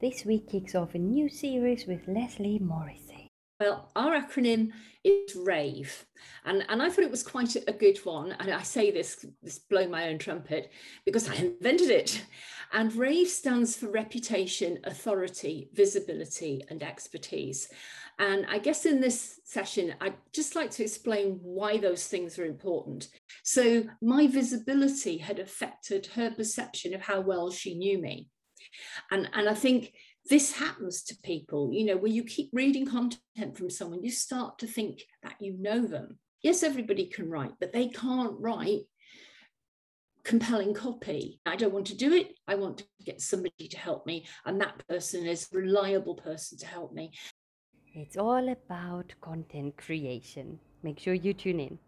This week kicks off a new series with Leslie Morrissey. Well, our acronym is RAVE, and, and I thought it was quite a, good one. And I say this, this blowing my own trumpet because I invented it. And RAVE stands for reputation, authority, visibility, and expertise. And I guess in this session, I'd just like to explain why those things are important. So, my visibility had affected her perception of how well she knew me. And, and I think this happens to people, you know, when you keep reading content from someone, you start to think that you know them. Yes, everybody can write, but they can't write compelling copy. I don't want to do it. I want to get somebody to help me. And that person is a reliable person to help me. It's all about content creation. Make sure you tune in.